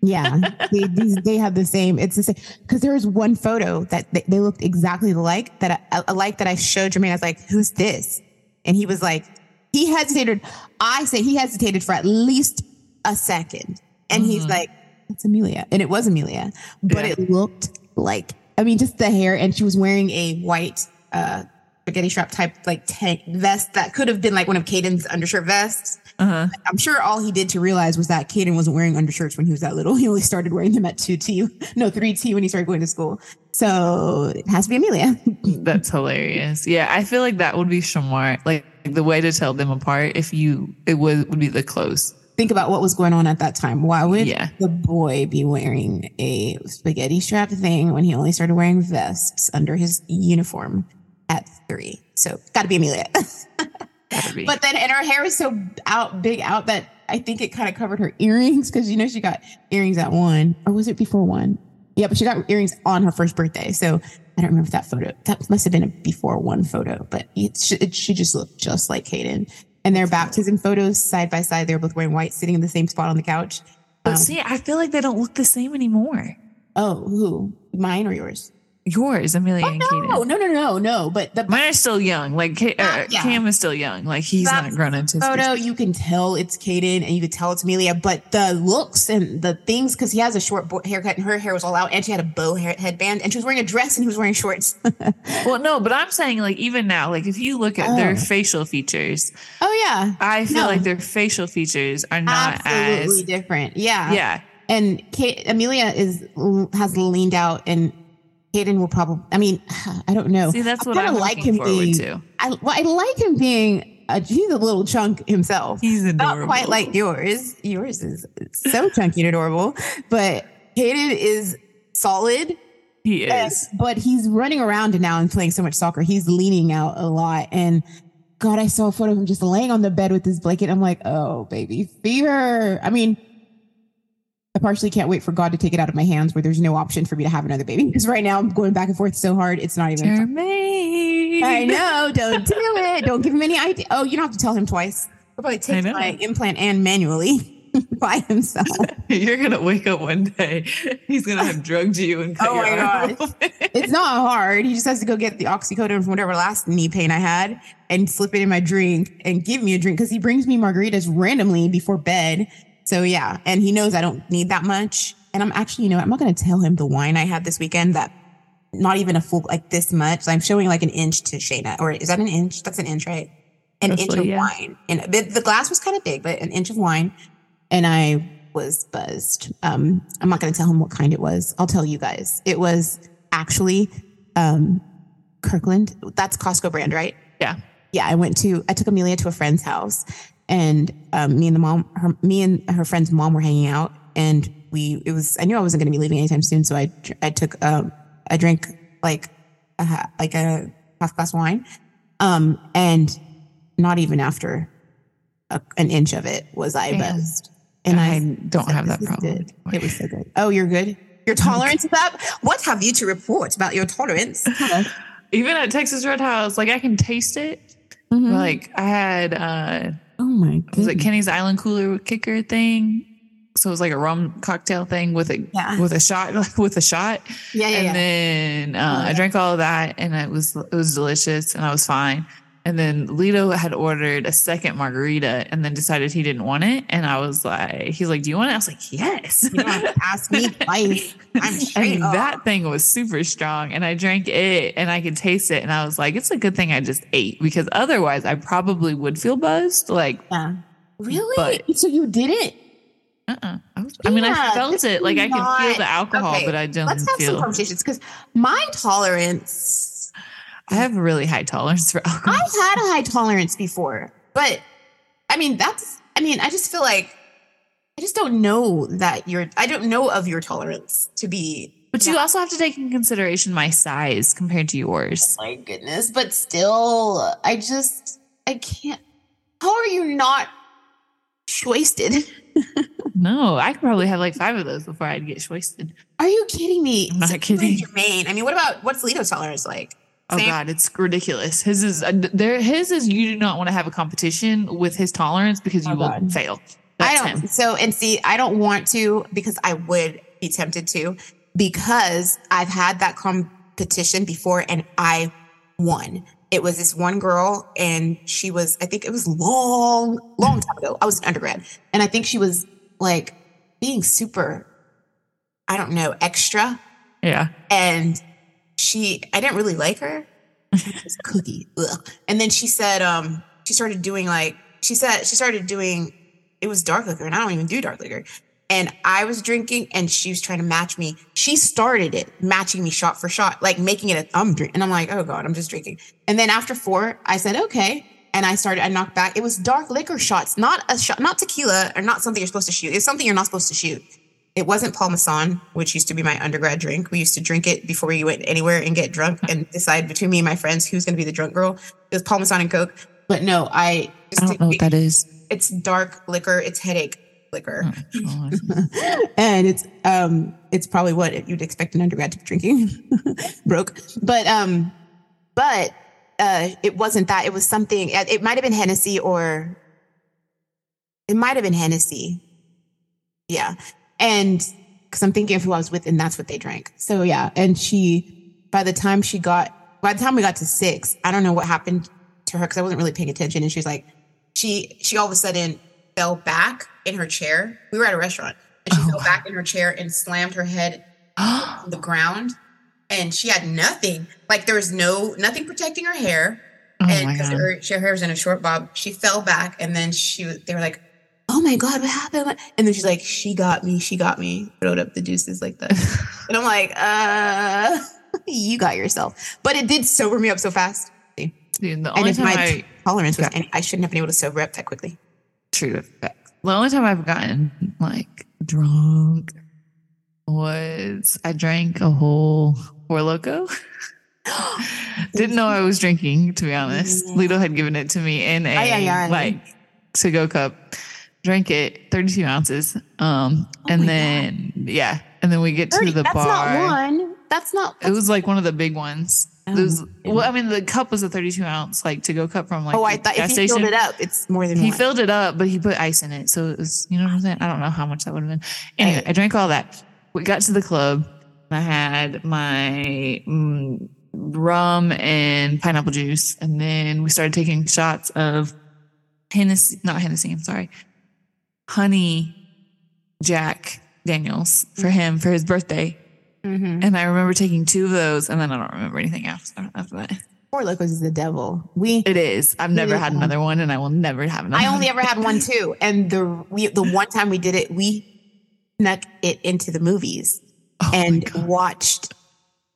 Yeah, they, these, they have the same. It's the same because there was one photo that they, they looked exactly alike. That I, alike that I showed Jermaine. I was like, "Who's this?" And he was like, he hesitated. I say he hesitated for at least a second, and he's like, "It's Amelia," and it was Amelia, but Yeah. it looked like. I mean, just the hair, and she was wearing a white uh spaghetti strap type like tank vest that could have been like one of Caden's undershirt vests. Uh-huh. I'm sure all he did to realize was that Caden wasn't wearing undershirts when he was that little. <laughs> He only started wearing them at 2T, no, 3T when he started going to school. So it has to be Amelia. That's hilarious. Yeah, I feel like that would be Shamar. Like the way to tell them apart if you it would would be the clothes. Think about what was going on at that time. Why would Yeah. the boy be wearing a spaghetti strap thing when he only started wearing vests under his uniform at three? So got to be Amelia. <laughs> Gotta be. But then, and her hair was so out, big out that I think it kind of covered her earrings because you know she got earrings at one, or was it before one? Yeah, but she got earrings on her first birthday. So I don't remember that photo. That must have been a before one photo, but it, she, it, she just looked just like Caden. And their baptism photos side by side, they're both wearing white, sitting in the same spot on the couch. But um, see, I feel like they don't look the same anymore. Oh, who? Mine or yours? Yours, Amelia and Oh, Kaden. no, no, no, no, no. But the Mine are still young. Like Ka- uh, Yeah. Cam is still young. Like he's That not grown into his photo, you can tell it's Caden and you can tell it's Amelia, but the looks and the things, because he has a short bo- haircut and her hair was all out and she had a bow hair- headband and she was wearing a dress and he was wearing shorts. <laughs> Well, no, but I'm saying like even now, like if you look at Oh. their facial features, oh, yeah. I feel No. like their facial features are not Absolutely as different. Yeah. yeah. And Kate, Amelia is has leaned out and Caden will probably, I mean, <sighs> I don't know. See, that's I what kinda I'm looking forward being, to. I, well, I like him being, a, he's a little chunk himself. He's Not adorable. quite like yours. Yours is so chunky and adorable, but Caden is solid. He and- is. but he's running around now and playing so much soccer. He's leaning out a lot. And God, I saw a photo of him just laying on the bed with his blanket. I'm like, oh, baby fever. I mean, I partially can't wait for God to take it out of my hands where there's no option for me to have another baby. Because right now I'm going back and forth so hard. It's not even. Jermaine. I know. Don't do it. Don't give him any idea. Oh, you don't have to tell him twice. He'll probably take my implant and manually <laughs> by himself. <laughs> You're gonna wake up one day. He's gonna have drugged you and cut Oh my arm it's not hard. He just has to go get the oxycodone from whatever last knee pain I had and slip it in my drink and give me a drink because he brings me margaritas randomly before bed. So yeah, and he knows I don't need that much. And I'm actually, you know, I'm not going to tell him the wine I had this weekend that not even a full like this much. I'm showing like an inch to Shanea, or is that an inch? That's an inch, right? An inch of yeah. wine, and the, the glass was kind of big, but an inch of wine, and I was buzzed. Um, I'm not going to tell him what kind it was. I'll tell you guys. It was actually um, Kirkland. That's Costco brand, right? Yeah. yeah, I went to I took Amelia to a friend's house, and um, me and the mom, her, me and her friend's mom were hanging out, and we it was I knew I wasn't going to be leaving anytime soon, so I I took um I drank like a like a half glass wine, um, and not even after a, an inch of it was I buzzed, and I, I don't said, have that problem. good." It was so good. Oh, you're good. Your <laughs> tolerance is up. What have you to report about your tolerance? <laughs> Even at Texas Roadhouse, like I can taste it. Mhm. Like I had uh oh my god. was it. Kenny's Island Cooler Kicker thing? So it was like a rum cocktail thing with a Yeah. with a shot, <laughs> like with a shot. Yeah, yeah, and yeah. then uh, I drank all of that, and it was it was delicious, and I was fine. And then Lito had ordered a second margarita, and then decided he didn't want it, and I was like, he's like, "Do you want it?" I was like, "Yes." You don't have to ask me twice. <laughs> I'm straight and up. that thing was super strong, and I drank it, and I could taste it, and I was like, "It's a good thing I just ate because otherwise I probably would feel buzzed." Like, Yeah. Really? But- so you did it? uh-uh. I, was, I mean, I felt it. like I could feel the alcohol, okay, but I didn't Let's have some conversations because my tolerance, I have a really high tolerance for alcohol. I've had a high tolerance before, but I mean, that's, I mean, I just feel like I just don't know that you're, I don't know of your tolerance to be. But you also have to take in consideration my size compared to yours. Oh my goodness, but still, I just, I can't. How are you not wasted? <laughs> No, I could probably have like five of those before I'd get wasted. Are you kidding me? I'm not So kidding. Jermaine. I mean, what about what's Lito's tolerance like? Oh Same? God, it's ridiculous. His is uh, there. His is you do not want to have a competition with his tolerance because you Oh, will God. fail. I don't. him. So and see, I don't want to because I would be tempted to because I've had that competition before and I won. It was this one girl and she was, I think it was long, long time ago. I was an undergrad and I think she was like being super, I don't know, extra. Yeah. And she, I didn't really like her. Cookie. Ugh. And then she said, um, she started doing like, she said, she started doing, it was dark liquor and I don't even do dark liquor. And I was drinking and she was trying to match me. She started it, matching me shot for shot, like making it a I'm drink. And I'm like, oh God, I'm just drinking. And then after four, I said, okay. And I started, I knocked back. It was dark liquor shots, not a shot, not tequila or not something you're supposed to shoot. It's something you're not supposed to shoot. It wasn't Parmesan, which used to be my undergrad drink. We used to drink it before we went anywhere and get drunk <laughs> and decide between me and my friends who's going to be the drunk girl. It was Parmesan and Coke. But no, I I don't know what that is. It's dark liquor. It's headache. liquor. Oh, <laughs> and it's um it's probably what you'd expect an undergrad to be drinking <laughs> broke but um but uh it wasn't that it was something it it might have been hennessy or it might have been hennessy yeah and because i'm thinking of who i was with and that's what they drank. So yeah. And she by the time she got by the time we got to six i don't know what happened to her because i wasn't really paying attention. And she was like she she all of a sudden fell back in her chair. We were at a restaurant. And she Oh, fell wow. back in her chair and slammed her head oh, <gasps> on the ground. And she had nothing. Like there was no nothing protecting her hair. Oh, and my because her, her hair was in a short bob. She fell back and then she they were like oh my god what happened and then she's like she got me she got me throwed up the deuces like that <laughs> and i'm like uh <laughs> you got yourself but it did sober me up so fast Dude, the and if time my I tolerance was any, i shouldn't have been able to sober up that quickly true. The only time I've gotten like drunk was I drank a whole Four Loko. <gasps> Didn't know I was drinking, to be honest. Lito had given it to me in a like to go cup. Drank it, 32 ounces. Um, Oh and then yeah, and then we get to the that's bar. That's not one that's not It was like one of the big ones. Oh, It was, well, I mean, the cup was a 32 ounce like to go cup from like oh i thought if he filled it up it's more than He one. filled it up, but he put ice in it. So it was, you know what I'm saying? I don't know how much that would have been. Anyway, Right. I drank all that. We got to the club. I had my mm, rum and pineapple juice. And then we started taking shots of Hennessy, not Hennessy, I'm sorry, honey Jack Daniels for him for his birthday. Mhm. And I remember taking two of those, and then I don't remember anything else after that. Four Lokos is the devil. We It is. I've never had another one, and I will never have another. I only one. ever had one too, and the we the one time we did it, we snuck it into the movies Oh and watched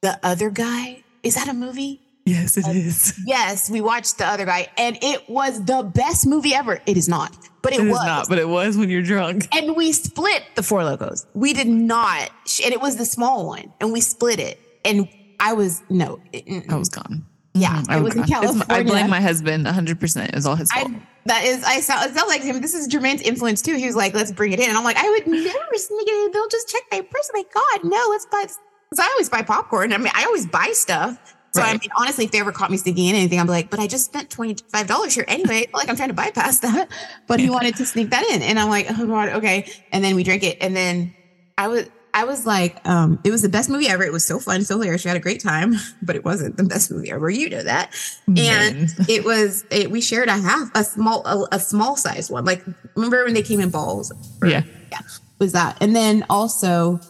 the other guy. Is that a movie? Yes, it is. <laughs> Yes, we watched the other guy, and it was the best movie ever. It is not, but it, It was. not, but it was when you're drunk. and we split the Four Lokos. We did not, and it was the small one, and we split it. And I was no, it- mm, I was gone. Yeah, Mhm, I was in. It's I blame my husband 100%. It was all his fault. I that is I sound it sounds like him. This is Jermaine's influence too. He was like, let's bring it in. And I'm like, I would never sneak it in. They'll just check my purse. Like, God, no, let's buy because I always buy popcorn. I mean, I always buy stuff. So I mean, honestly, if they ever caught me sneaking in anything, I'm like, but I just spent twenty five dollars here anyway. Like I'm trying to bypass that. <laughs> But he wanted to sneak that in, and I'm like, oh god, okay. And then we drank it, and then I was I was like, um, it was the best movie ever. It was so fun, so hilarious. We had a great time, <laughs> but it wasn't the best movie ever. You know that. And Man. <laughs> it was it, we shared a half a small a, a small size one. Like remember when they came in balls? Or- Yeah. yeah, was that. And then also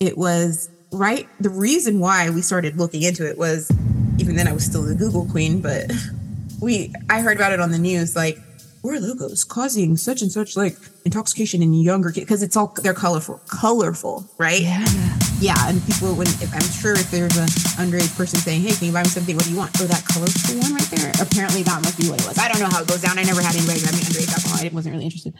it was right. The reason why we started looking into it was even then I was still the Google queen, but we I heard about it on the news like where are logos causing such and such like intoxication in younger kids because it's all they're colorful colorful right Yeah. yeah, and people when if, I'm sure if there's a underage person saying, "Hey, can you buy me something? What do you want?" Oh, that colorful one right there. Apparently, that must be what it was. I don't know how it goes down. I never had anybody grab me underage alcohol. I wasn't really interested.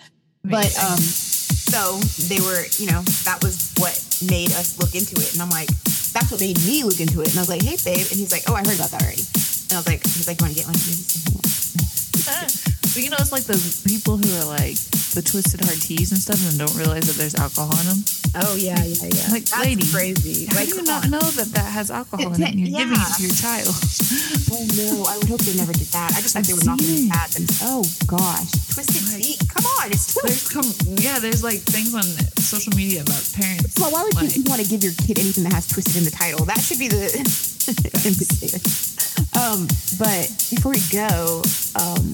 But um, so they were, you know, that was what made us look into it. And I'm like, that's what made me look into it. And I was like, "Hey, babe," and he's like, "Oh, I heard about that already." And I was like, "He's like, want to get one?" But you know, it's like those people who are like the twisted hard teas and stuff and don't realize that there's alcohol in them. Oh yeah, yeah, yeah. Like, lady, crazy. How Like, do you not on. know that that has alcohol in it? And you're Yeah. giving it to your child. Oh no, I would hope they never did that. I just hope I've they would get it. that. And oh gosh, twisted Like- tea. Come on, it's twisted. There's come, yeah, there's like things on social media about parents. Well, why would like, you want to give your kid anything that has twisted in the title? That should be the. <laughs> <laughs> Um, but before we go, um,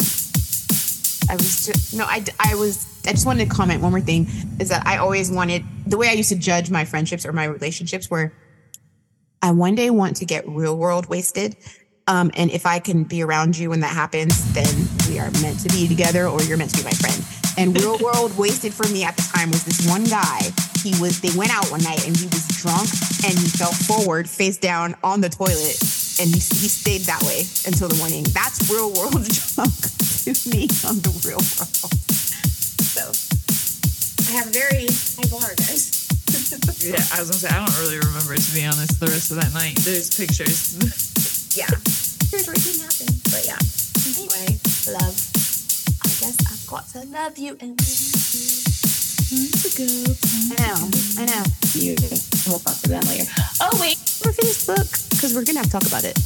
I was just no, I I was I just wanted to comment one more thing is that I always wanted the way I used to judge my friendships or my relationships were I one day want to get real world wasted. Um, and if I can be around you when that happens, then we are meant to be together or you're meant to be my friend. And real <laughs> world wasted for me at the time was this one guy. He was, they went out one night and he was drunk and he fell forward face down on the toilet and he, he stayed that way until the morning. That's real world <laughs> drunk to me on the real world. So I have a very high bar, guys. <laughs> Yeah, I was gonna say I don't really remember to be honest. The rest of that night, there's pictures. yeah. Here's where it didn't happen. But yeah. Anyway, love. I guess I've got to love you and leave you. I know. I know. You, we'll talk to them later. Oh wait, we're finished book because we're gonna have to talk about it.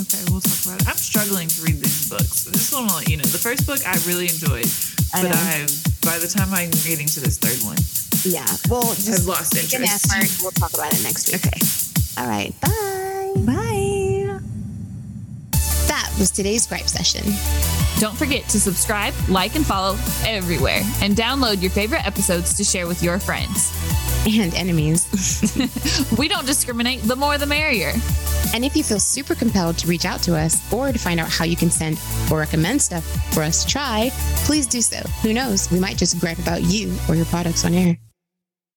Okay, we'll talk about it. I'm struggling to read these books. I just want to let you know. The first book I really enjoyed, I but know. I by the time I'm getting to this third one, Yeah. Well, I've lost take an interest. effort. We'll talk about it next week. Okay. All right. Bye. Bye. That was today's gripe session. Don't forget to subscribe, like, and follow everywhere, and download your favorite episodes to share with your friends. And enemies. <laughs> We don't discriminate, the more the merrier. And if you feel super compelled to reach out to us or to find out how you can send or recommend stuff for us to try, please do so. Who knows? We might just gripe about you or your products on air.